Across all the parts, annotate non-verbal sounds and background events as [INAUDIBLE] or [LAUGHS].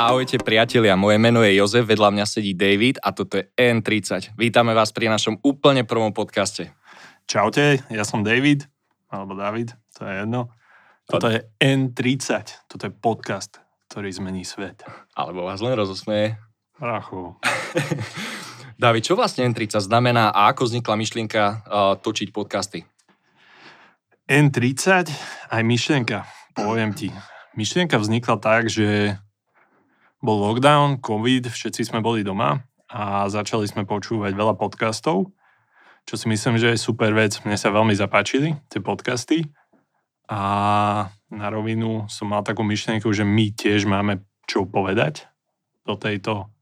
Ahojte priatelia, moje meno je Jozef, vedľa mňa sedí David a toto je N30. Vítame vás pri našom úplne prvom podcaste. Čaute, ja som David, alebo David, to je jedno. Toto je N30, toto je podcast, ktorý zmení svet. Alebo vás len rozosmeje. Rachu. [LAUGHS] David, čo vlastne N30 znamená a ako vznikla myšlienka uh, točiť podcasty? N30, aj myšlienka, poviem ti. Myšlienka vznikla tak, že bol lockdown, covid, všetci sme boli doma a začali sme počúvať veľa podcastov, čo si myslím, že je super vec. Mne sa veľmi zapáčili tie podcasty a na rovinu som mal takú myšlienku, že my tiež máme čo povedať do tejto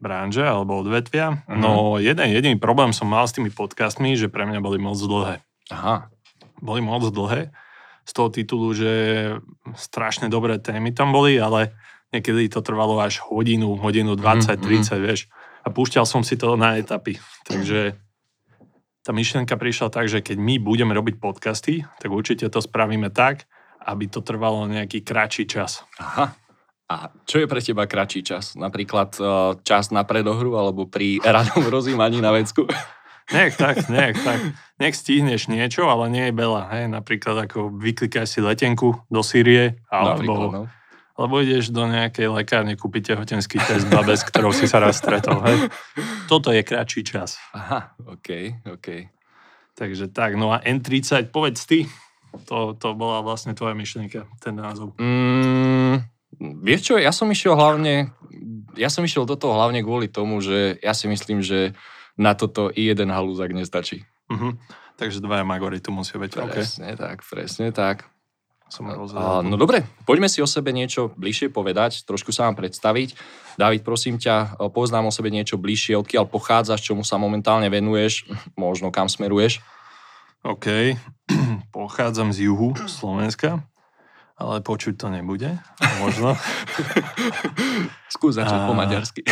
branže alebo odvetvia. Uh-huh. No jeden jediný problém som mal s tými podcastmi, že pre mňa boli moc dlhé. Aha. Boli moc dlhé z toho titulu, že strašne dobré témy tam boli, ale Niekedy to trvalo až hodinu, hodinu 20, mm, 30, vieš. A púšťal som si to na etapy. Takže tá myšlienka prišla tak, že keď my budeme robiť podcasty, tak určite to spravíme tak, aby to trvalo nejaký kratší čas. Aha. A čo je pre teba kratší čas? Napríklad uh, čas na predohru alebo pri radom rozímaní na vecku? Nech tak, nech tak. Nech stihneš niečo, ale nie je veľa. Hej? Napríklad ako vyklikaj si letenku do Sýrie, alebo no lebo ideš do nejakej lekárne, kúpiť tehotenský test babe, s ktorou si sa raz stretol, hej. Toto je kratší čas. Aha, OK, OK. Takže tak, no a N30, povedz ty, to, to bola vlastne tvoja myšlienka, ten názov. Mm, vieš čo, ja som išiel hlavne, ja som išiel do toho hlavne kvôli tomu, že ja si myslím, že na toto i jeden halúzak nestačí. Uh-huh. Takže dvaja magory tu musia byť. Presne okay. tak, presne tak. Som a, no dobre, poďme si o sebe niečo bližšie povedať, trošku sa vám predstaviť. David, prosím ťa, poznám o sebe niečo bližšie, odkiaľ pochádzaš, čomu sa momentálne venuješ, [LAUGHS] možno kam smeruješ. OK, [CLEARS THROAT] pochádzam z juhu Slovenska, ale počuť to nebude, možno. [LAUGHS] [LAUGHS] Skús začať a... po maďarsky.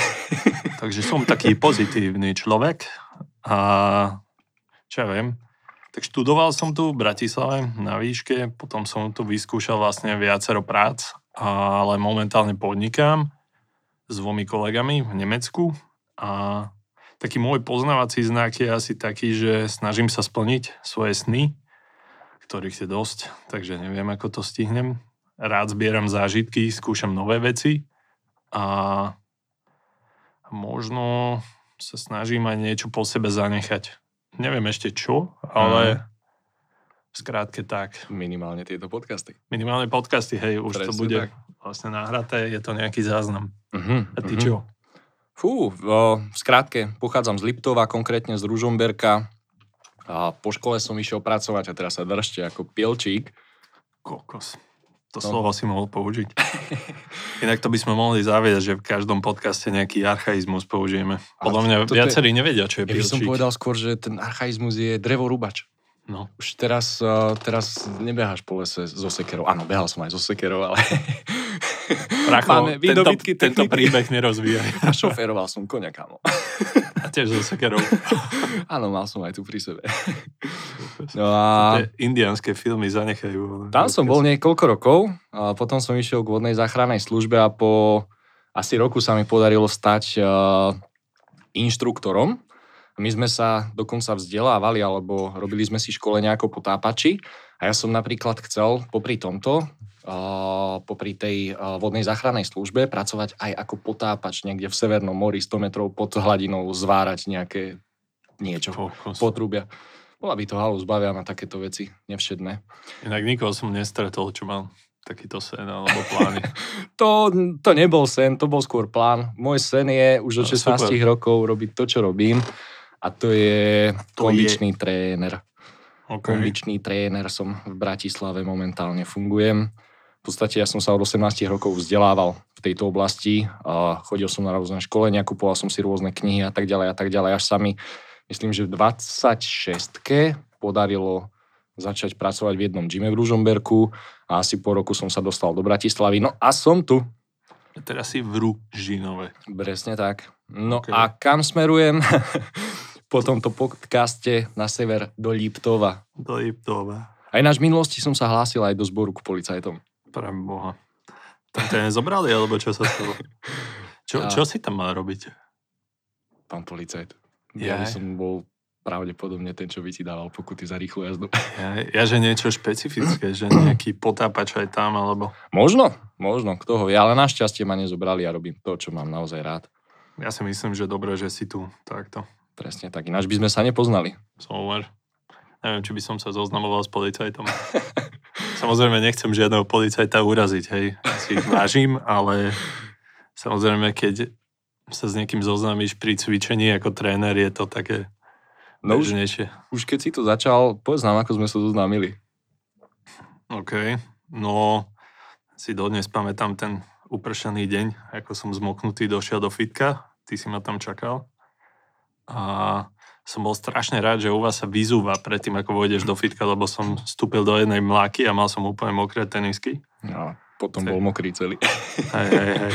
takže som taký pozitívny človek a čo ja viem, tak študoval som tu v Bratislave na výške, potom som tu vyskúšal vlastne viacero prác, ale momentálne podnikám s dvomi kolegami v Nemecku a taký môj poznávací znak je asi taký, že snažím sa splniť svoje sny, ktorých je dosť, takže neviem, ako to stihnem. Rád zbieram zážitky, skúšam nové veci a možno sa snažím aj niečo po sebe zanechať neviem ešte čo, ale mm. skrátke tak. Minimálne tieto podcasty. Minimálne podcasty, hej, už Presne to bude tak. vlastne nahraté, je to nejaký záznam. Uh-huh, A ty uh-huh. čo? Fú, v skrátke, pochádzam z Liptova, konkrétne z Ružomberka. A po škole som išiel pracovať a teraz sa držte ako pielčík. Kokos. To no. slovo si mohol použiť. Inak to by sme mohli zaviesť, že v každom podcaste nejaký archaizmus použijeme. Podľa mňa viacerí je... nevedia, čo je Ja by som povedal skôr, že ten archaizmus je drevorúbač. No. Už teraz, uh, teraz nebeháš po lese so sekerou. Áno, behal som aj so sekerou, ale... Pracho, Máme tento, tento príbeh nerozvíjaj. A šoféroval som konia, kamo. A tiež so sekerou. Áno, mal som aj tu pri sebe. No a... indiánske filmy zanechajú. Tam som bol niekoľko rokov, a potom som išiel k vodnej záchrannej službe a po asi roku sa mi podarilo stať uh, inštruktorom. My sme sa dokonca vzdelávali, alebo robili sme si školenia ako potápači. A ja som napríklad chcel popri tomto, popri tej vodnej záchrannej službe, pracovať aj ako potápač niekde v Severnom mori 100 metrov pod hladinou, zvárať nejaké niečo, Fokus. potrubia. Bola by to halu zbavia na takéto veci nevšedné. Inak nikoho som nestretol, čo mal takýto sen alebo plány. [LAUGHS] to, to nebol sen, to bol skôr plán. Môj sen je už od 16 super. rokov robiť to, čo robím a to je to kondičný je... tréner. Okay. Kondičný tréner som v Bratislave momentálne fungujem. V podstate ja som sa od 18 rokov vzdelával v tejto oblasti. A chodil som na rôzne školenia, kupoval som si rôzne knihy a tak ďalej a tak ďalej, až sa mi myslím, že v 26 podarilo začať pracovať v jednom gyme v Ružomberku a asi po roku som sa dostal do Bratislavy. No a som tu. Teraz si v Ružinove. Presne tak. No okay. a kam smerujem? [LAUGHS] po tomto podcaste na sever do Liptova. Do Liptova. Aj náš minulosti som sa hlásil aj do zboru k policajtom. Pre Boha. Tam to nezobrali, alebo čo sa stalo? Čo, čo si tam mal robiť? Pán policajt. Ja by som bol pravdepodobne ten, čo by ti dával pokuty za rýchlu jazdu. Ja, ja že niečo špecifické, že nejaký potápač aj tam, alebo... Možno, možno, kto ho vie, ale našťastie ma nezobrali a robím to, čo mám naozaj rád. Ja si myslím, že dobre, že si tu takto. Presne tak, ináč by sme sa nepoznali. Som Neviem, či by som sa zoznamoval s policajtom. [LAUGHS] samozrejme, nechcem žiadneho policajta uraziť, hej. Si ich vážim, ale samozrejme, keď sa s niekým zoznámiš pri cvičení ako tréner, je to také No už, už keď si to začal, povedz nám, ako sme sa zoznámili. OK, no si dodnes pamätám ten upršený deň, ako som zmoknutý došiel do fitka, ty si ma tam čakal. A som bol strašne rád, že u vás sa vyzúva predtým, ako vojdeš do fitka, lebo som vstúpil do jednej mláky a mal som úplne mokré tenisky. No, potom bol mokrý celý. Hej, hej, hej.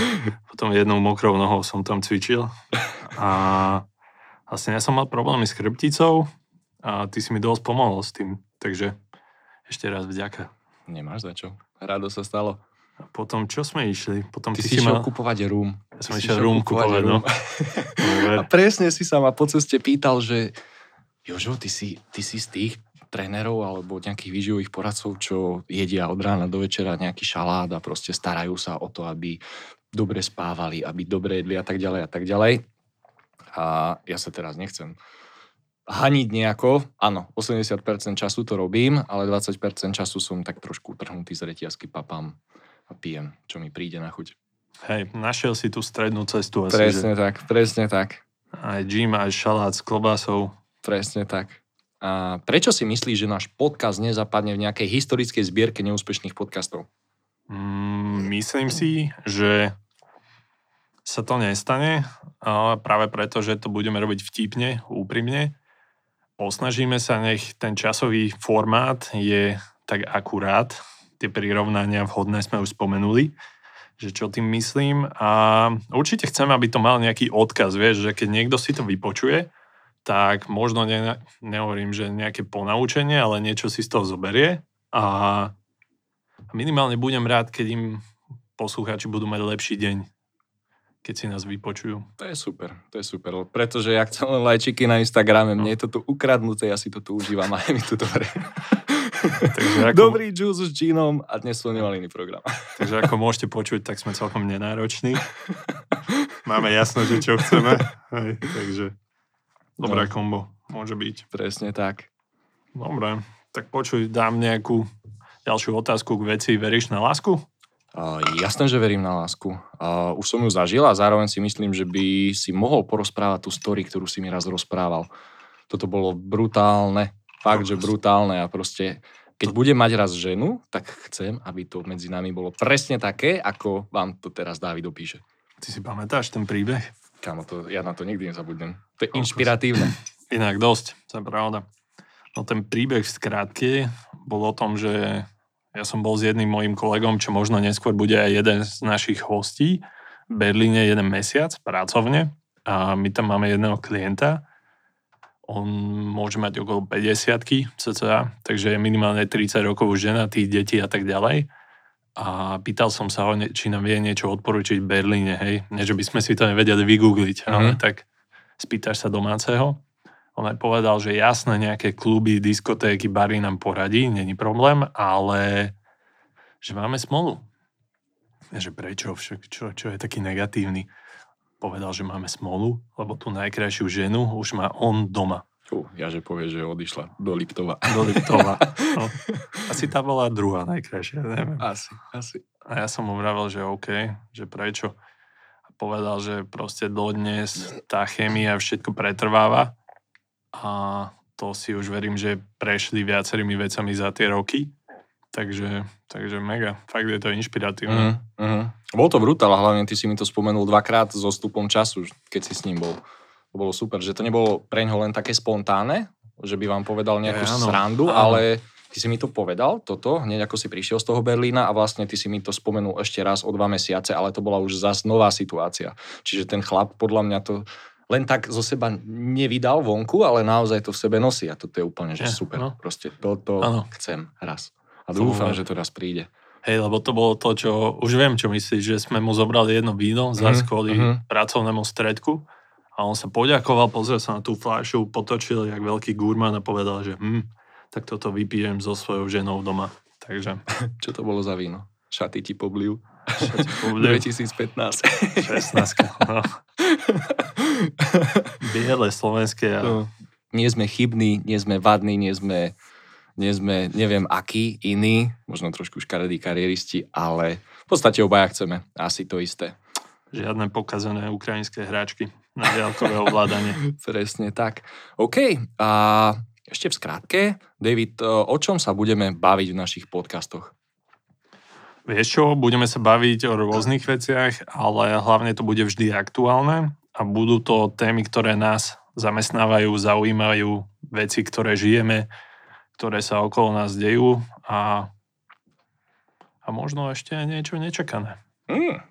Potom jednou mokrou nohou som tam cvičil. A vlastne ja som mal problémy s chrbticou a ty si mi dosť pomohol s tým. Takže ešte raz vďaka. Nemáš za čo. Rado sa stalo. A potom čo sme išli? Potom ty, ty si išiel mal... kupovať rum. Ja som išiel rum kupovať, no. [LAUGHS] a presne si sa ma po ceste pýtal, že Jožo, ty si, ty si z tých trénerov alebo nejakých výživových poradcov, čo jedia od rána do večera nejaký šalát a proste starajú sa o to, aby dobre spávali, aby dobre jedli a tak ďalej a tak ďalej. A ja sa teraz nechcem haniť nejako. Áno, 80% času to robím, ale 20% času som tak trošku utrhnutý z reťazky, papám a pijem, čo mi príde na chuť. Hej, našiel si tú strednú cestu. Asi, presne že... tak, presne tak. Aj gym, aj šalát s klobásou. Presne tak. A prečo si myslíš, že náš podcast nezapadne v nejakej historickej zbierke neúspešných podcastov? Mm, myslím si, že sa to nestane, práve preto, že to budeme robiť vtipne, úprimne. Osnažíme sa, nech ten časový formát je tak akurát. Tie prirovnania vhodné sme už spomenuli, že čo tým myslím. A určite chcem, aby to mal nejaký odkaz, vieš, že keď niekto si to vypočuje, tak možno ne, nehovorím, že nejaké ponaučenie, ale niečo si z toho zoberie a minimálne budem rád, keď im poslucháči budú mať lepší deň keď si nás vypočujú. To je super, to je super, pretože ja chcem len lajčiky na Instagrame, no. mne je to tu ukradnuté, ja si to tu užívam a je mi to dobre. [LAUGHS] [LAUGHS] Takže ako... Dobrý juice s džínom a dnes nemal iný program. [LAUGHS] Takže ako môžete počuť, tak sme celkom nenároční. [LAUGHS] Máme jasno, že čo chceme. Hej, takže dobrá no. kombo môže byť. Presne tak. Dobre, tak počuj, dám nejakú ďalšiu otázku k veci. Veríš na lásku? Uh, jasné, že verím na lásku. Uh, už som ju zažil a zároveň si myslím, že by si mohol porozprávať tú story, ktorú si mi raz rozprával. Toto bolo brutálne. Fakt, že brutálne a proste keď budem mať raz ženu, tak chcem, aby to medzi nami bolo presne také, ako vám to teraz Dávid opíše. Ty si pamätáš ten príbeh? Kámo, to, ja na to nikdy nezabudnem. To je inšpiratívne. [CLEARS THROAT] Inak dosť, to je pravda. No ten príbeh v skratke bol o tom, že ja som bol s jedným mojim kolegom, čo možno neskôr bude aj jeden z našich hostí v Berlíne jeden mesiac pracovne a my tam máme jedného klienta. On môže mať okolo 50 cca, takže je minimálne 30 rokov žena, tých detí a tak ďalej. A pýtal som sa ho, či nám vie niečo odporučiť v Berlíne, hej. Nie, že by sme si to nevedeli vygoogliť, mm-hmm. ale tak spýtaš sa domáceho. On aj povedal, že jasné, nejaké kluby, diskotéky, bary nám poradí, není problém, ale že máme smolu. Ja, že prečo, však čo, čo je taký negatívny? Povedal, že máme smolu, lebo tú najkrajšiu ženu už má on doma. Uh, ja že povie, že odišla do Liptova. Do Liptova. No. [LAUGHS] Asi tá bola druhá najkrajšia, neviem. Asi, asi. A ja som mu vravel, že OK, že prečo. A povedal, že proste dodnes tá chémia všetko pretrváva a to si už verím, že prešli viacerými vecami za tie roky. Takže, takže mega, fakt je to inšpiratívne. Uh-huh, uh-huh. Bol to brutál, hlavne ty si mi to spomenul dvakrát so stupom času, keď si s ním bol. To bolo super, že to nebolo pre ňoho len také spontánne, že by vám povedal nejakú e, áno, srandu, áno. ale ty si mi to povedal, toto, hneď ako si prišiel z toho Berlína a vlastne ty si mi to spomenul ešte raz o dva mesiace, ale to bola už zase nová situácia. Čiže ten chlap, podľa mňa to len tak zo seba nevydal vonku, ale naozaj to v sebe nosí a toto je úplne že super. No. Proste toto ano. chcem raz. A dúfam, že to raz príde. Hej, lebo to bolo to, čo už viem, čo myslíš, že sme mu zobrali jedno víno mm-hmm. zase kvôli mm-hmm. pracovnému stredku a on sa poďakoval, pozrel sa na tú fľašu, potočil jak veľký gurman a povedal, že hm, tak toto vypijem so svojou ženou doma. Takže... [LAUGHS] Čo to bolo za víno? Šaty ti pobliu. 2015. 16. No. [LAUGHS] Biele slovenské. A... No. Nie sme chybní, nie sme vadní, nie sme nie sme neviem aký iný, možno trošku škaredí kariéristi, ale v podstate obaja chceme asi to isté. Žiadne pokazené ukrajinské hráčky na diálkové ovládanie. [LAUGHS] Presne tak. OK, a ešte v skratke, David, o čom sa budeme baviť v našich podcastoch? Vieš čo, budeme sa baviť o rôznych veciach, ale hlavne to bude vždy aktuálne a budú to témy, ktoré nás zamestnávajú, zaujímajú, veci, ktoré žijeme, ktoré sa okolo nás dejú a, a možno ešte niečo nečakané. Mm.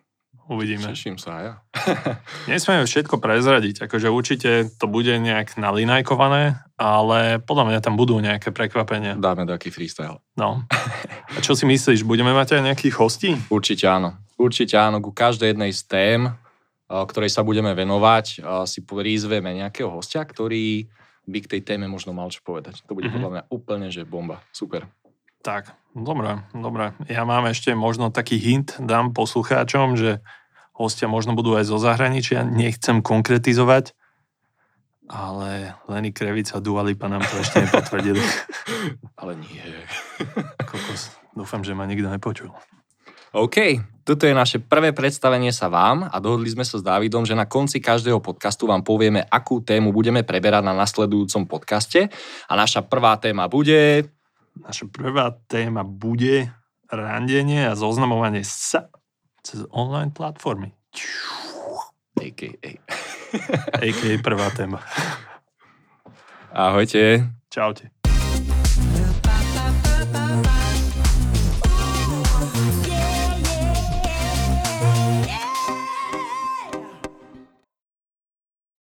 Uvidíme. Teším sa ja. [LAUGHS] Nesmieme všetko prezradiť, akože určite to bude nejak nalinajkované, ale podľa mňa tam budú nejaké prekvapenia. Dáme taký freestyle. No. A čo si myslíš, budeme mať aj nejakých hostí? Určite áno. Určite áno, ku každej jednej z tém, ktorej sa budeme venovať, si prizveme nejakého hostia, ktorý by k tej téme možno mal čo povedať. To bude mm-hmm. podľa mňa úplne, že bomba. Super. Tak, dobre, dobre. Ja mám ešte možno taký hint, dám poslucháčom, že hostia možno budú aj zo zahraničia, nechcem konkretizovať, ale Lenny Krevica a Dua Lipa nám to ešte nepotvrdili. [LAUGHS] ale nie. Kokos, dúfam, že ma nikto nepočul. OK, toto je naše prvé predstavenie sa vám a dohodli sme sa s Dávidom, že na konci každého podcastu vám povieme, akú tému budeme preberať na nasledujúcom podcaste. A naša prvá téma bude... Naša prvá téma bude randenie a zoznamovanie sa cez online platformy. AKA. AKA prvá téma. Ahojte. Čaute.